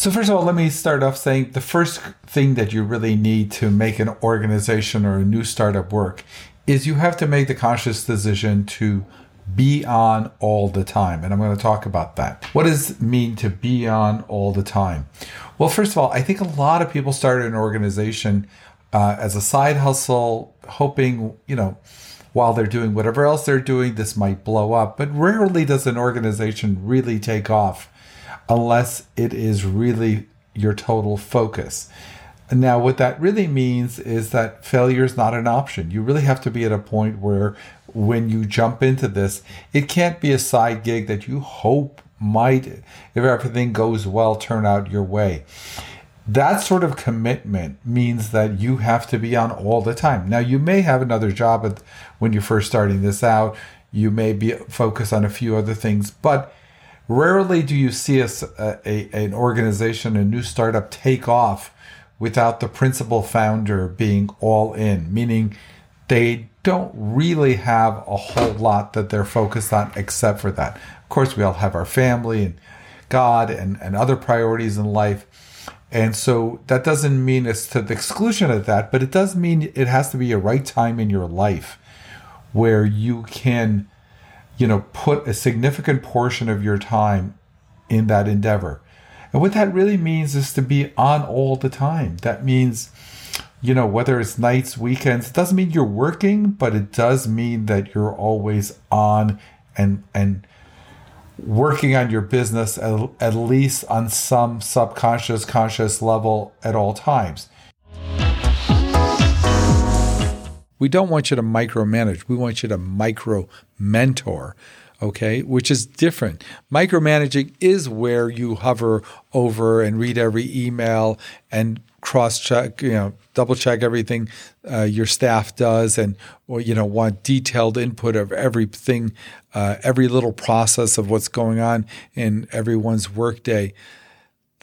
So, first of all, let me start off saying the first thing that you really need to make an organization or a new startup work is you have to make the conscious decision to be on all the time. And I'm going to talk about that. What does it mean to be on all the time? Well, first of all, I think a lot of people start an organization uh, as a side hustle, hoping, you know, while they're doing whatever else they're doing, this might blow up. But rarely does an organization really take off unless it is really your total focus. Now, what that really means is that failure is not an option. You really have to be at a point where when you jump into this, it can't be a side gig that you hope might, if everything goes well, turn out your way. That sort of commitment means that you have to be on all the time. Now, you may have another job when you're first starting this out. You may be focused on a few other things, but rarely do you see a, a, an organization, a new startup take off without the principal founder being all in, meaning they don't really have a whole lot that they're focused on except for that. Of course, we all have our family and God and, and other priorities in life. And so that doesn't mean it's to the exclusion of that, but it does mean it has to be a right time in your life where you can, you know, put a significant portion of your time in that endeavor. And what that really means is to be on all the time. That means, you know, whether it's nights, weekends, it doesn't mean you're working, but it does mean that you're always on and and working on your business at, at least on some subconscious conscious level at all times. We don't want you to micromanage. We want you to micro mentor okay, which is different. Micromanaging is where you hover over and read every email and cross check, you know, double check everything uh, your staff does and, or, you know, want detailed input of everything, uh, every little process of what's going on in everyone's workday.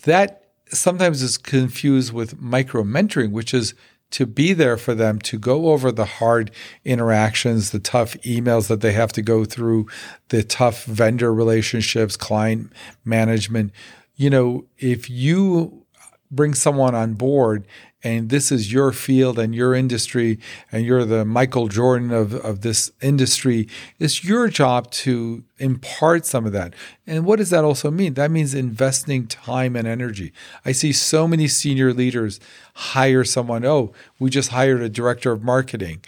That sometimes is confused with micro mentoring, which is to be there for them, to go over the hard interactions, the tough emails that they have to go through, the tough vendor relationships, client management. You know, if you bring someone on board and this is your field and your industry and you're the Michael Jordan of, of this industry, it's your job to impart some of that. And what does that also mean? That means investing time and energy. I see so many senior leaders hire someone, oh, we just hired a director of marketing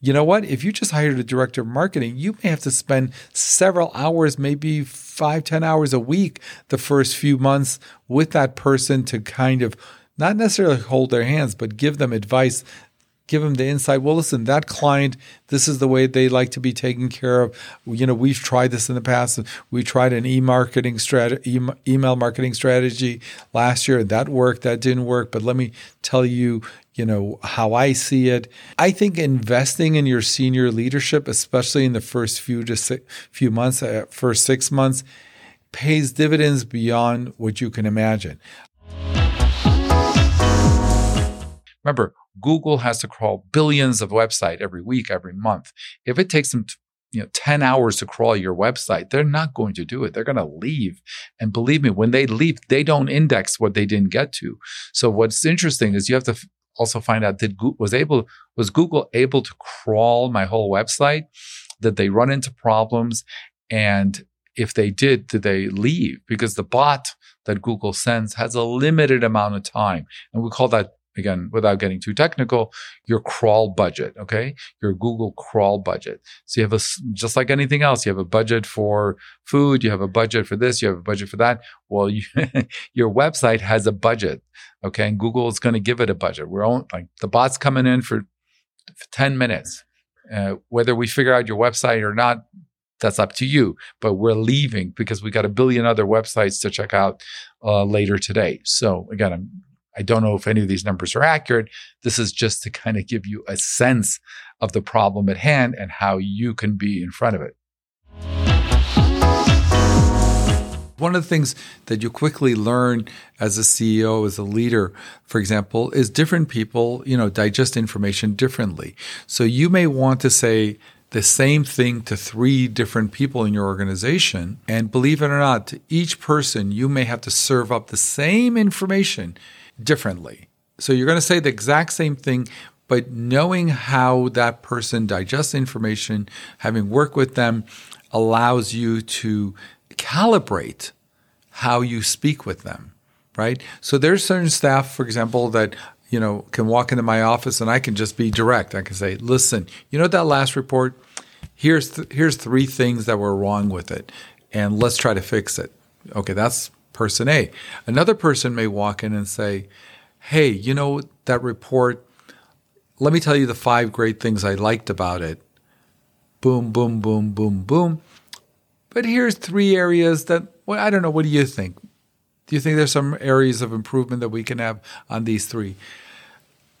you know what? If you just hired a director of marketing, you may have to spend several hours, maybe five, ten hours a week the first few months with that person to kind of not necessarily hold their hands, but give them advice, give them the insight. Well, listen, that client, this is the way they like to be taken care of. You know, we've tried this in the past. We tried an e-marketing strategy, email marketing strategy last year. That worked. That didn't work. But let me tell you, you know, how I see it. I think investing in your senior leadership, especially in the first few to few months, uh, first six months, pays dividends beyond what you can imagine. Remember, Google has to crawl billions of website every week, every month. If it takes them you know 10 hours to crawl your website, they're not going to do it. They're going to leave. And believe me, when they leave, they don't index what they didn't get to. So what's interesting is you have to also find out did Google, was able was Google able to crawl my whole website? Did they run into problems? And if they did, did they leave? Because the bot that Google sends has a limited amount of time. And we call that again, without getting too technical, your crawl budget, okay? Your Google crawl budget. So you have a, just like anything else, you have a budget for food, you have a budget for this, you have a budget for that. Well, you, your website has a budget, okay? And Google is going to give it a budget. We're on, like the bot's coming in for, for 10 minutes. Uh, whether we figure out your website or not, that's up to you. But we're leaving because we got a billion other websites to check out uh, later today. So again, I'm I don't know if any of these numbers are accurate. This is just to kind of give you a sense of the problem at hand and how you can be in front of it. One of the things that you quickly learn as a CEO, as a leader, for example, is different people, you know, digest information differently. So you may want to say, the same thing to three different people in your organization. And believe it or not, to each person, you may have to serve up the same information differently. So you're going to say the exact same thing, but knowing how that person digests information, having worked with them, allows you to calibrate how you speak with them, right? So there's certain staff, for example, that you know can walk into my office and I can just be direct. I can say, "Listen, you know that last report? Here's th- here's three things that were wrong with it, and let's try to fix it." Okay, that's person A. Another person may walk in and say, "Hey, you know that report? Let me tell you the five great things I liked about it." Boom, boom, boom, boom, boom. But here's three areas that well, I don't know. What do you think? Do you think there's some areas of improvement that we can have on these three?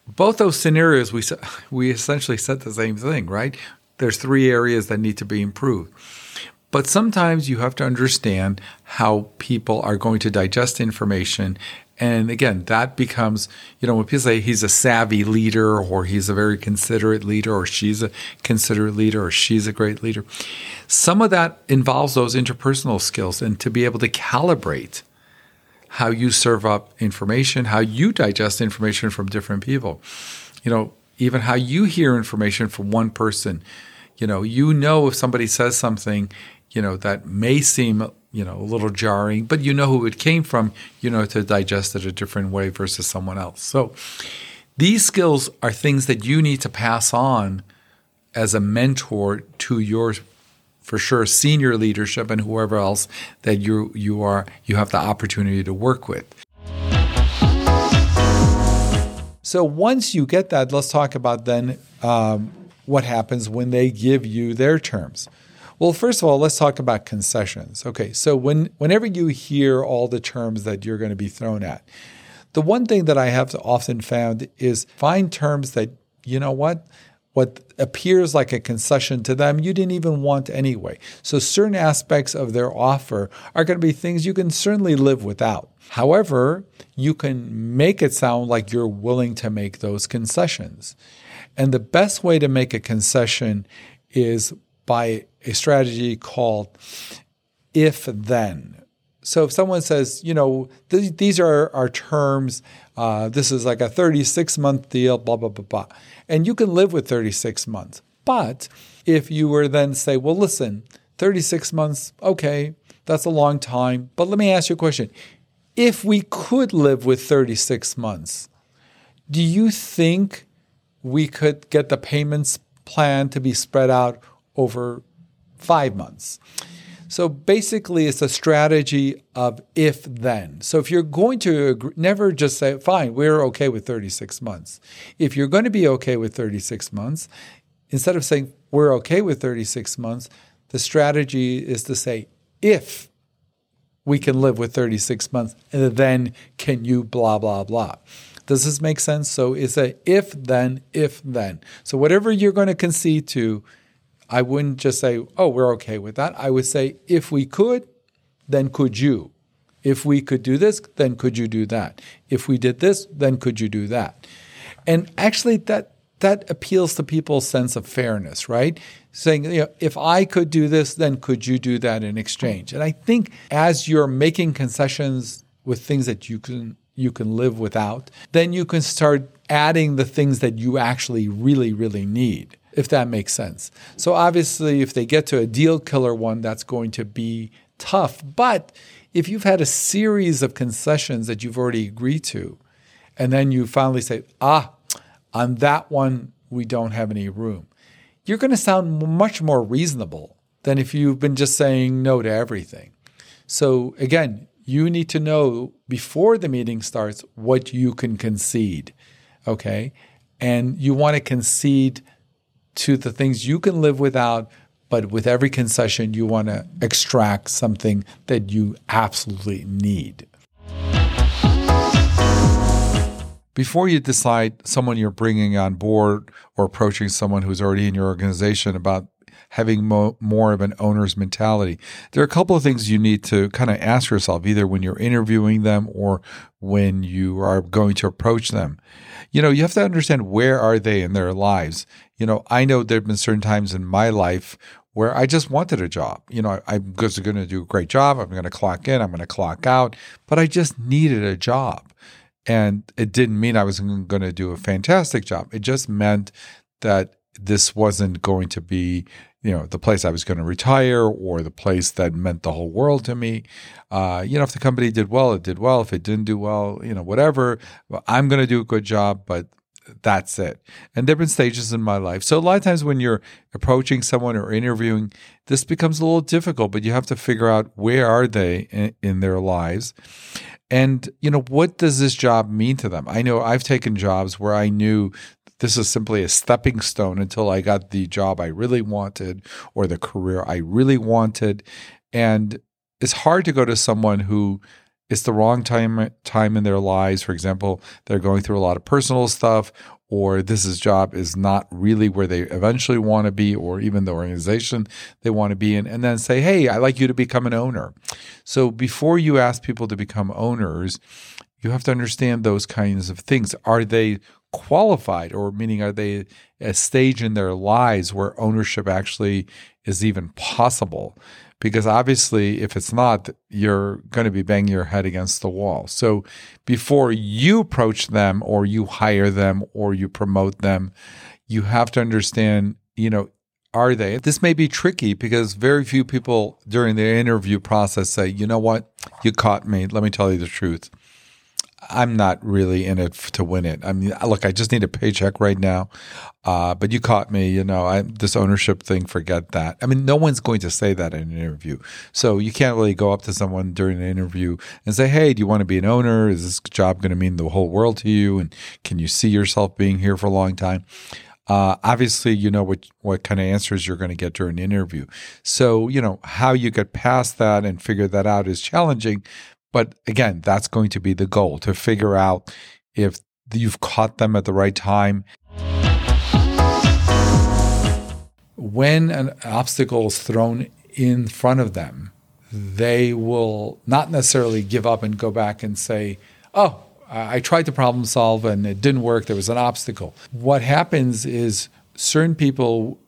Both those scenarios, we we essentially said the same thing, right? There's three areas that need to be improved. But sometimes you have to understand how people are going to digest information and again, that becomes, you know, when people say he's a savvy leader or he's a very considerate leader or she's a considerate leader or she's a great leader, some of that involves those interpersonal skills and to be able to calibrate how you serve up information, how you digest information from different people. You know, even how you hear information from one person. You know, you know if somebody says something, you know, that may seem you know, a little jarring, but you know who it came from, you know, to digest it a different way versus someone else. So these skills are things that you need to pass on as a mentor to your for sure senior leadership and whoever else that you you are you have the opportunity to work with. So once you get that, let's talk about then um, what happens when they give you their terms. Well, first of all, let's talk about concessions. Okay, so when whenever you hear all the terms that you're going to be thrown at, the one thing that I have often found is find terms that you know what what appears like a concession to them you didn't even want anyway. So certain aspects of their offer are going to be things you can certainly live without. However, you can make it sound like you're willing to make those concessions. And the best way to make a concession is by a strategy called if then. So if someone says, you know, th- these are our terms, uh, this is like a 36 month deal, blah, blah, blah, blah. And you can live with 36 months. But if you were then say, well, listen, 36 months, okay, that's a long time. But let me ask you a question. If we could live with 36 months, do you think we could get the payments plan to be spread out over five months. So basically, it's a strategy of if then. So if you're going to agree, never just say, fine, we're okay with 36 months. If you're going to be okay with 36 months, instead of saying we're okay with 36 months, the strategy is to say, if we can live with 36 months, then can you blah, blah, blah. Does this make sense? So it's a if then, if then. So whatever you're going to concede to, I wouldn't just say, oh, we're okay with that. I would say, if we could, then could you? If we could do this, then could you do that? If we did this, then could you do that? And actually, that that appeals to people's sense of fairness, right? Saying, you know, if I could do this, then could you do that in exchange? And I think as you're making concessions with things that you can you can live without, then you can start adding the things that you actually really, really need if that makes sense. So obviously, if they get to a deal killer one, that's going to be tough. But if you've had a series of concessions that you've already agreed to, and then you finally say, ah, on that one, we don't have any room, you're going to sound much more reasonable than if you've been just saying no to everything. So again, you need to know before the meeting starts what you can concede. Okay. And you want to concede to the things you can live without, but with every concession, you want to extract something that you absolutely need. Before you decide someone you're bringing on board or approaching someone who's already in your organization about having mo- more of an owner's mentality. There are a couple of things you need to kind of ask yourself, either when you're interviewing them or when you are going to approach them. You know, you have to understand where are they in their lives. You know, I know there have been certain times in my life where I just wanted a job. You know, I, am going to do a great job. I'm going to clock in, I'm going to clock out, but I just needed a job. And it didn't mean I was going to do a fantastic job. It just meant that this wasn't going to be, you know, the place I was going to retire or the place that meant the whole world to me. Uh, you know, if the company did well, it did well. If it didn't do well, you know, whatever. I'm going to do a good job, but that's it. And there been stages in my life. So a lot of times when you're approaching someone or interviewing, this becomes a little difficult, but you have to figure out where are they in, in their lives. And, you know, what does this job mean to them? I know I've taken jobs where I knew this is simply a stepping stone until I got the job I really wanted or the career I really wanted. And it's hard to go to someone who it's the wrong time time in their lives. For example, they're going through a lot of personal stuff, or this is job is not really where they eventually want to be, or even the organization they want to be in, and then say, "Hey, I'd like you to become an owner." So before you ask people to become owners, you have to understand those kinds of things. Are they qualified, or meaning are they a stage in their lives where ownership actually is even possible? because obviously if it's not you're going to be banging your head against the wall. So before you approach them or you hire them or you promote them you have to understand you know are they? This may be tricky because very few people during the interview process say you know what? You caught me. Let me tell you the truth I'm not really in it to win it. I mean, look, I just need a paycheck right now. Uh, but you caught me, you know, I, this ownership thing, forget that. I mean, no one's going to say that in an interview. So you can't really go up to someone during an interview and say, Hey, do you want to be an owner? Is this job going to mean the whole world to you? And can you see yourself being here for a long time? Uh, obviously, you know what what kind of answers you're going to get during an interview. So, you know how you get past that and figure that out is challenging. But again, that's going to be the goal to figure out if you've caught them at the right time. When an obstacle is thrown in front of them, they will not necessarily give up and go back and say, Oh, I tried to problem solve and it didn't work. There was an obstacle. What happens is certain people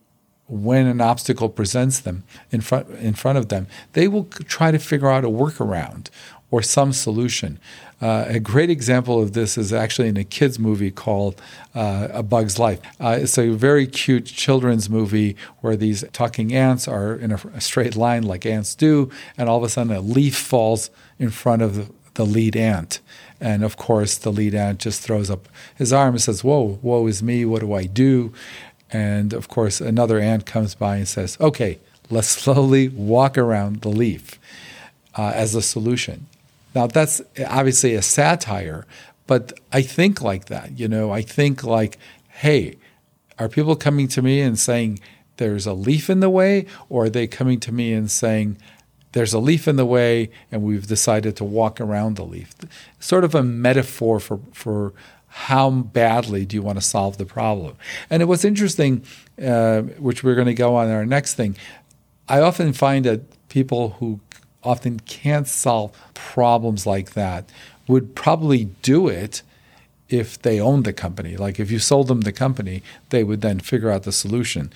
when an obstacle presents them in front in front of them, they will try to figure out a workaround or some solution. Uh, a great example of this is actually in a kids movie called uh, A Bug's Life. Uh, it's a very cute children's movie where these talking ants are in a, a, straight line like ants do, and all of a sudden a leaf falls in front of the, the lead ant. And of course, the lead ant just throws up his arm and says, Whoa, woe is me, what do I do? And of course, another ant comes by and says, Okay, let's slowly walk around the leaf uh, as a solution. Now, that's obviously a satire, but I think like that. You know, I think like, hey, are people coming to me and saying there's a leaf in the way, or are they coming to me and saying there's a leaf in the way and we've decided to walk around the leaf? Sort of a metaphor for, for how badly do you want to solve the problem? And it was interesting, uh, which we're going to go on our next thing. I often find that people who often can't solve problems like that would probably do it if they owned the company. Like if you sold them the company, they would then figure out the solution.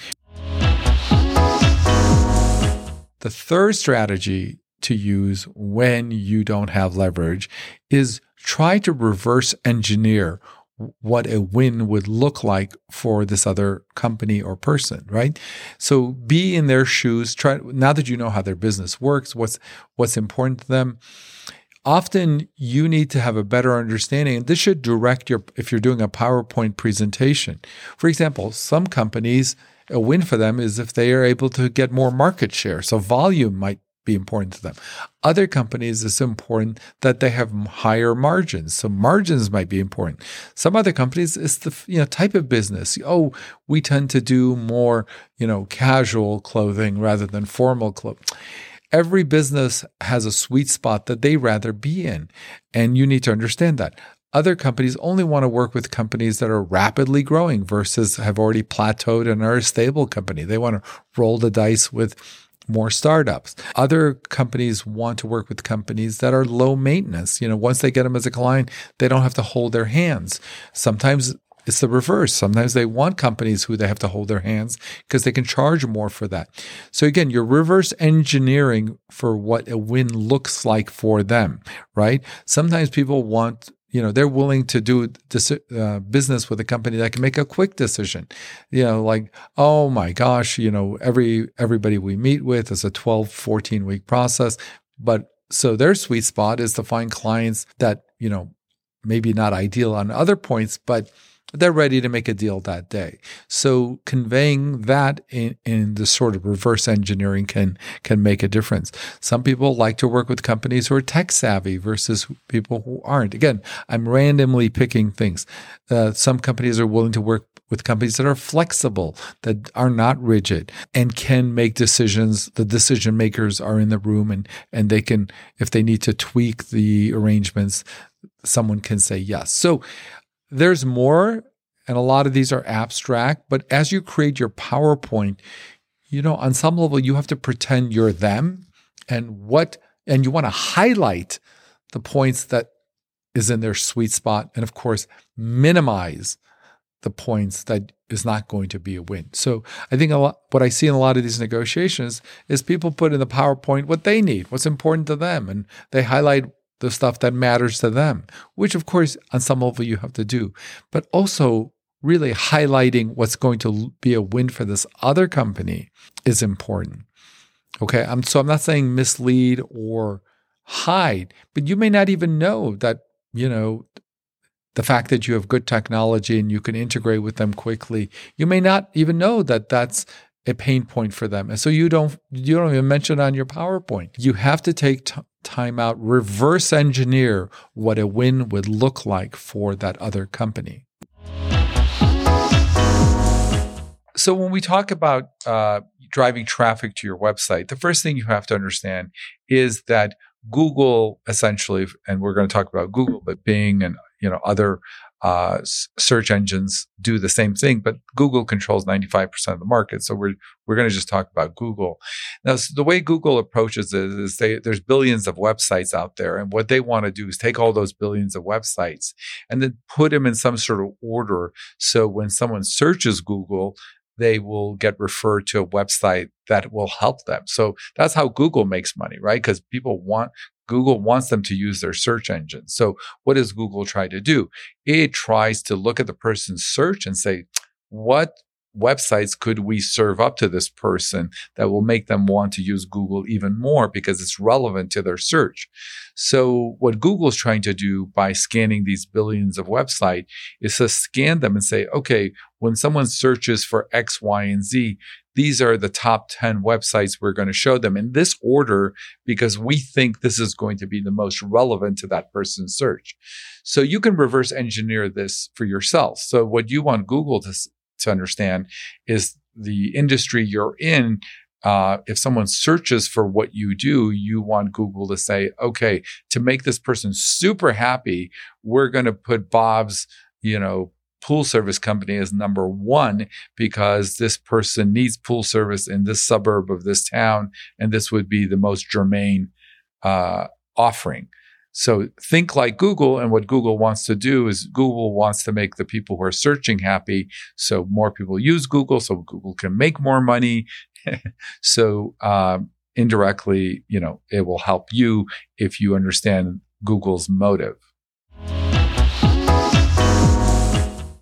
The third strategy to use when you don't have leverage is try to reverse engineer what a win would look like for this other company or person, right? So be in their shoes. Try now that you know how their business works, what's what's important to them. Often you need to have a better understanding. This should direct your if you're doing a PowerPoint presentation. For example, some companies a win for them is if they are able to get more market share. So volume might be important to them. Other companies, it's important that they have higher margins. So margins might be important. Some other companies, it's the you know type of business. Oh, we tend to do more you know casual clothing rather than formal clothing. Every business has a sweet spot that they rather be in, and you need to understand that. Other companies only want to work with companies that are rapidly growing versus have already plateaued and are a stable company. They want to roll the dice with more startups. Other companies want to work with companies that are low maintenance. You know, once they get them as a client, they don't have to hold their hands. Sometimes it's the reverse. Sometimes they want companies who they have to hold their hands because they can charge more for that. So again, you're reverse engineering for what a win looks like for them, right? Sometimes people want you know they're willing to do uh, business with a company that can make a quick decision. You know like oh my gosh you know every everybody we meet with is a 12 14 week process. But so their sweet spot is to find clients that you know maybe not ideal on other points but they're ready to make a deal that day. So conveying that in, in the sort of reverse engineering can can make a difference. Some people like to work with companies who are tech savvy versus people who aren't. Again, I'm randomly picking things. Uh, some companies are willing to work with companies that are flexible, that are not rigid, and can make decisions. The decision makers are in the room, and and they can, if they need to tweak the arrangements, someone can say yes. So there's more, and a lot of these are abstract, but as you create your PowerPoint, you know, on some level, you have to pretend you're them and what, and you want to highlight the points that is in their sweet spot. And of course, minimize the points that is not going to be a win. So I think a lot, what I see in a lot of these negotiations is people put in the PowerPoint what they need, what's important to them, and they highlight the stuff that matters to them, which of course on some level you have to do, but also really highlighting what's going to be a win for this other company is important. Okay, I'm so I'm not saying mislead or hide, but you may not even know that, you know, the fact that you have good technology and you can integrate with them quickly, you may not even know that that's a pain point for them. And so you don't you don't even mention on your PowerPoint. You have to take t- time out, reverse engineer what a win would look like for that other company. So when we talk about uh, driving traffic to your website, the first thing you have to understand is that Google essentially, and we're going to talk about Google, but Bing and you know other uh, search engines do the same thing, but Google controls 95% of the market. So we're, we're going to just talk about Google. Now, so the way Google approaches it is they, there's billions of websites out there. And what they want to do is take all those billions of websites and then put them in some sort of order. So when someone searches Google, they will get referred to a website that will help them. So that's how Google makes money, right? Because people want Google wants them to use their search engine. So what does Google try to do? It tries to look at the person's search and say, what websites could we serve up to this person that will make them want to use Google even more because it's relevant to their search. So what Google's trying to do by scanning these billions of websites is to scan them and say, okay, when someone searches for X, Y, and Z, these are the top 10 websites we're going to show them in this order because we think this is going to be the most relevant to that person's search. So you can reverse engineer this for yourself. So what you want Google to, to understand is the industry you're in. Uh, if someone searches for what you do, you want Google to say, okay, to make this person super happy, we're going to put Bob's, you know, pool service company as number one because this person needs pool service in this suburb of this town, and this would be the most germane uh, offering. So think like Google, and what Google wants to do is Google wants to make the people who are searching happy. So more people use Google, so Google can make more money. so um, indirectly, you know, it will help you if you understand Google's motive.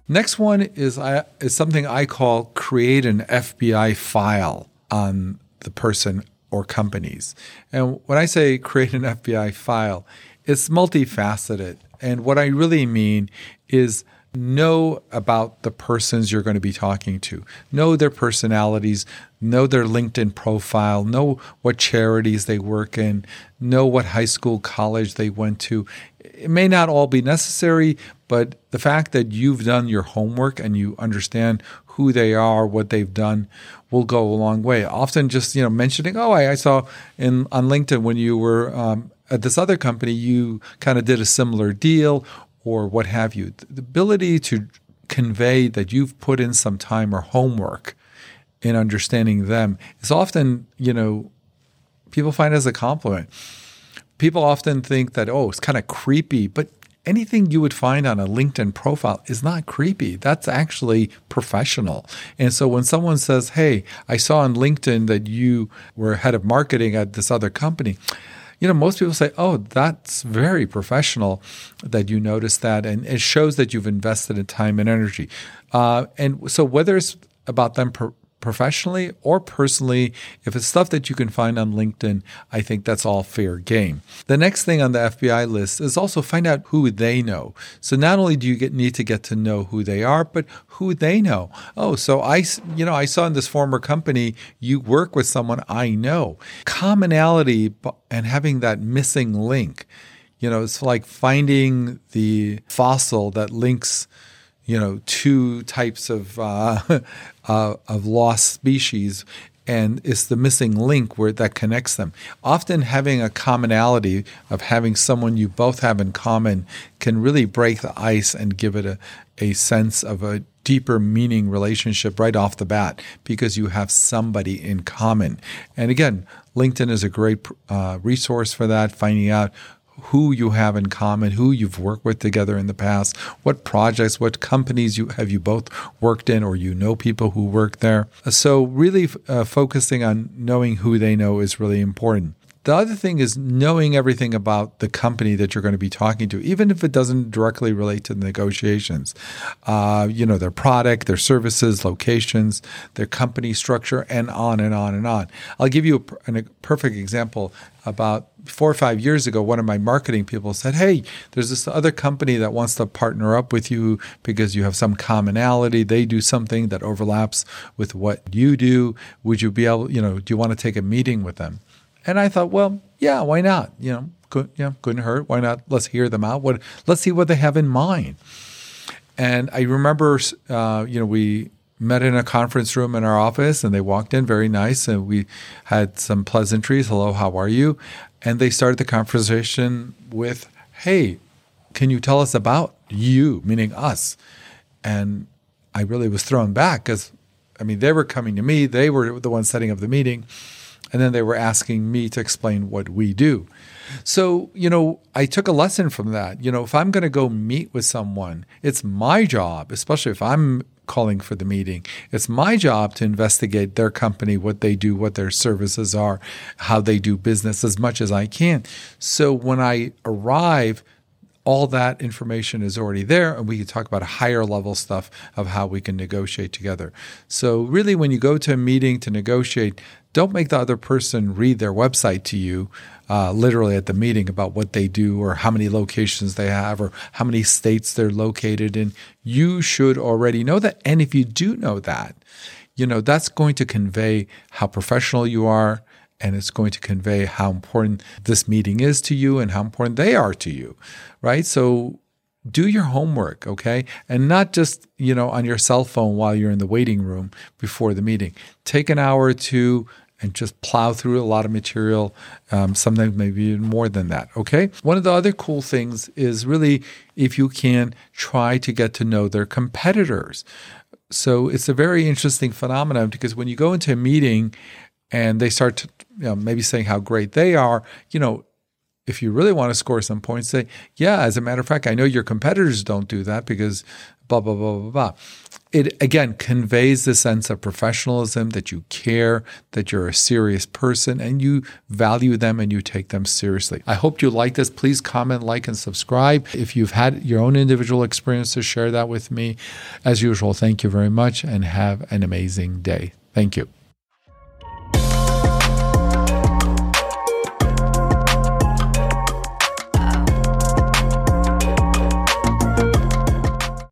Next one is I, is something I call create an FBI file on the person or companies. And when I say create an FBI file, it's multifaceted. And what I really mean is know about the persons you're going to be talking to, know their personalities, know their LinkedIn profile, know what charities they work in, know what high school, college they went to. It may not all be necessary, but the fact that you've done your homework and you understand who they are, what they've done, will go a long way. Often, just you know, mentioning, "Oh, I, I saw in on LinkedIn when you were um, at this other company, you kind of did a similar deal, or what have you." The ability to convey that you've put in some time or homework in understanding them is often, you know, people find as a compliment. People often think that, oh, it's kind of creepy, but anything you would find on a LinkedIn profile is not creepy. That's actually professional. And so when someone says, Hey, I saw on LinkedIn that you were head of marketing at this other company, you know, most people say, oh, that's very professional that you notice that. And it shows that you've invested in time and energy. Uh, and so whether it's about them per- professionally or personally, if it's stuff that you can find on LinkedIn, I think that's all fair game. The next thing on the FBI list is also find out who they know. So not only do you get, need to get to know who they are, but who they know. Oh, so I, you know, I saw in this former company you work with someone I know. Commonality and having that missing link. You know, it's like finding the fossil that links you know two types of uh, uh, of lost species and it's the missing link where that connects them. Often having a commonality of having someone you both have in common can really break the ice and give it a, a sense of a deeper meaning relationship right off the bat because you have somebody in common. And again, LinkedIn is a great uh, resource for that, finding out who you have in common, who you've worked with together in the past, what projects, what companies you have you both worked in, or you know people who work there. So really uh, focusing on knowing who they know is really important. The other thing is knowing everything about the company that you're going to be talking to, even if it doesn't directly relate to the negotiations. Uh, you know, their product, their services, locations, their company structure, and on and on and on. I'll give you a, a perfect example. About four or five years ago, one of my marketing people said, Hey, there's this other company that wants to partner up with you because you have some commonality. They do something that overlaps with what you do. Would you be able, you know, do you want to take a meeting with them? And I thought, well, yeah, why not? You know, know, couldn't hurt. Why not? Let's hear them out. What? Let's see what they have in mind. And I remember, uh, you know, we met in a conference room in our office, and they walked in very nice, and we had some pleasantries. Hello, how are you? And they started the conversation with, "Hey, can you tell us about you?" Meaning us. And I really was thrown back because, I mean, they were coming to me. They were the ones setting up the meeting and then they were asking me to explain what we do. So, you know, I took a lesson from that. You know, if I'm going to go meet with someone, it's my job, especially if I'm calling for the meeting, it's my job to investigate their company, what they do, what their services are, how they do business as much as I can. So when I arrive, all that information is already there, and we can talk about higher level stuff of how we can negotiate together. So, really, when you go to a meeting to negotiate, don't make the other person read their website to you uh, literally at the meeting about what they do or how many locations they have or how many states they're located in. You should already know that. And if you do know that, you know, that's going to convey how professional you are and it's going to convey how important this meeting is to you and how important they are to you, right? So do your homework, okay? And not just, you know, on your cell phone while you're in the waiting room before the meeting. Take an hour or two and just plow through a lot of material, um, sometimes maybe even more than that, okay? One of the other cool things is really, if you can, try to get to know their competitors. So it's a very interesting phenomenon because when you go into a meeting and they start to, you know, maybe saying how great they are, you know, if you really want to score some points, say, yeah, as a matter of fact, I know your competitors don't do that because blah, blah, blah, blah, blah. It again conveys the sense of professionalism that you care, that you're a serious person, and you value them and you take them seriously. I hope you like this. Please comment, like, and subscribe. If you've had your own individual experience to share that with me, as usual, thank you very much and have an amazing day. Thank you.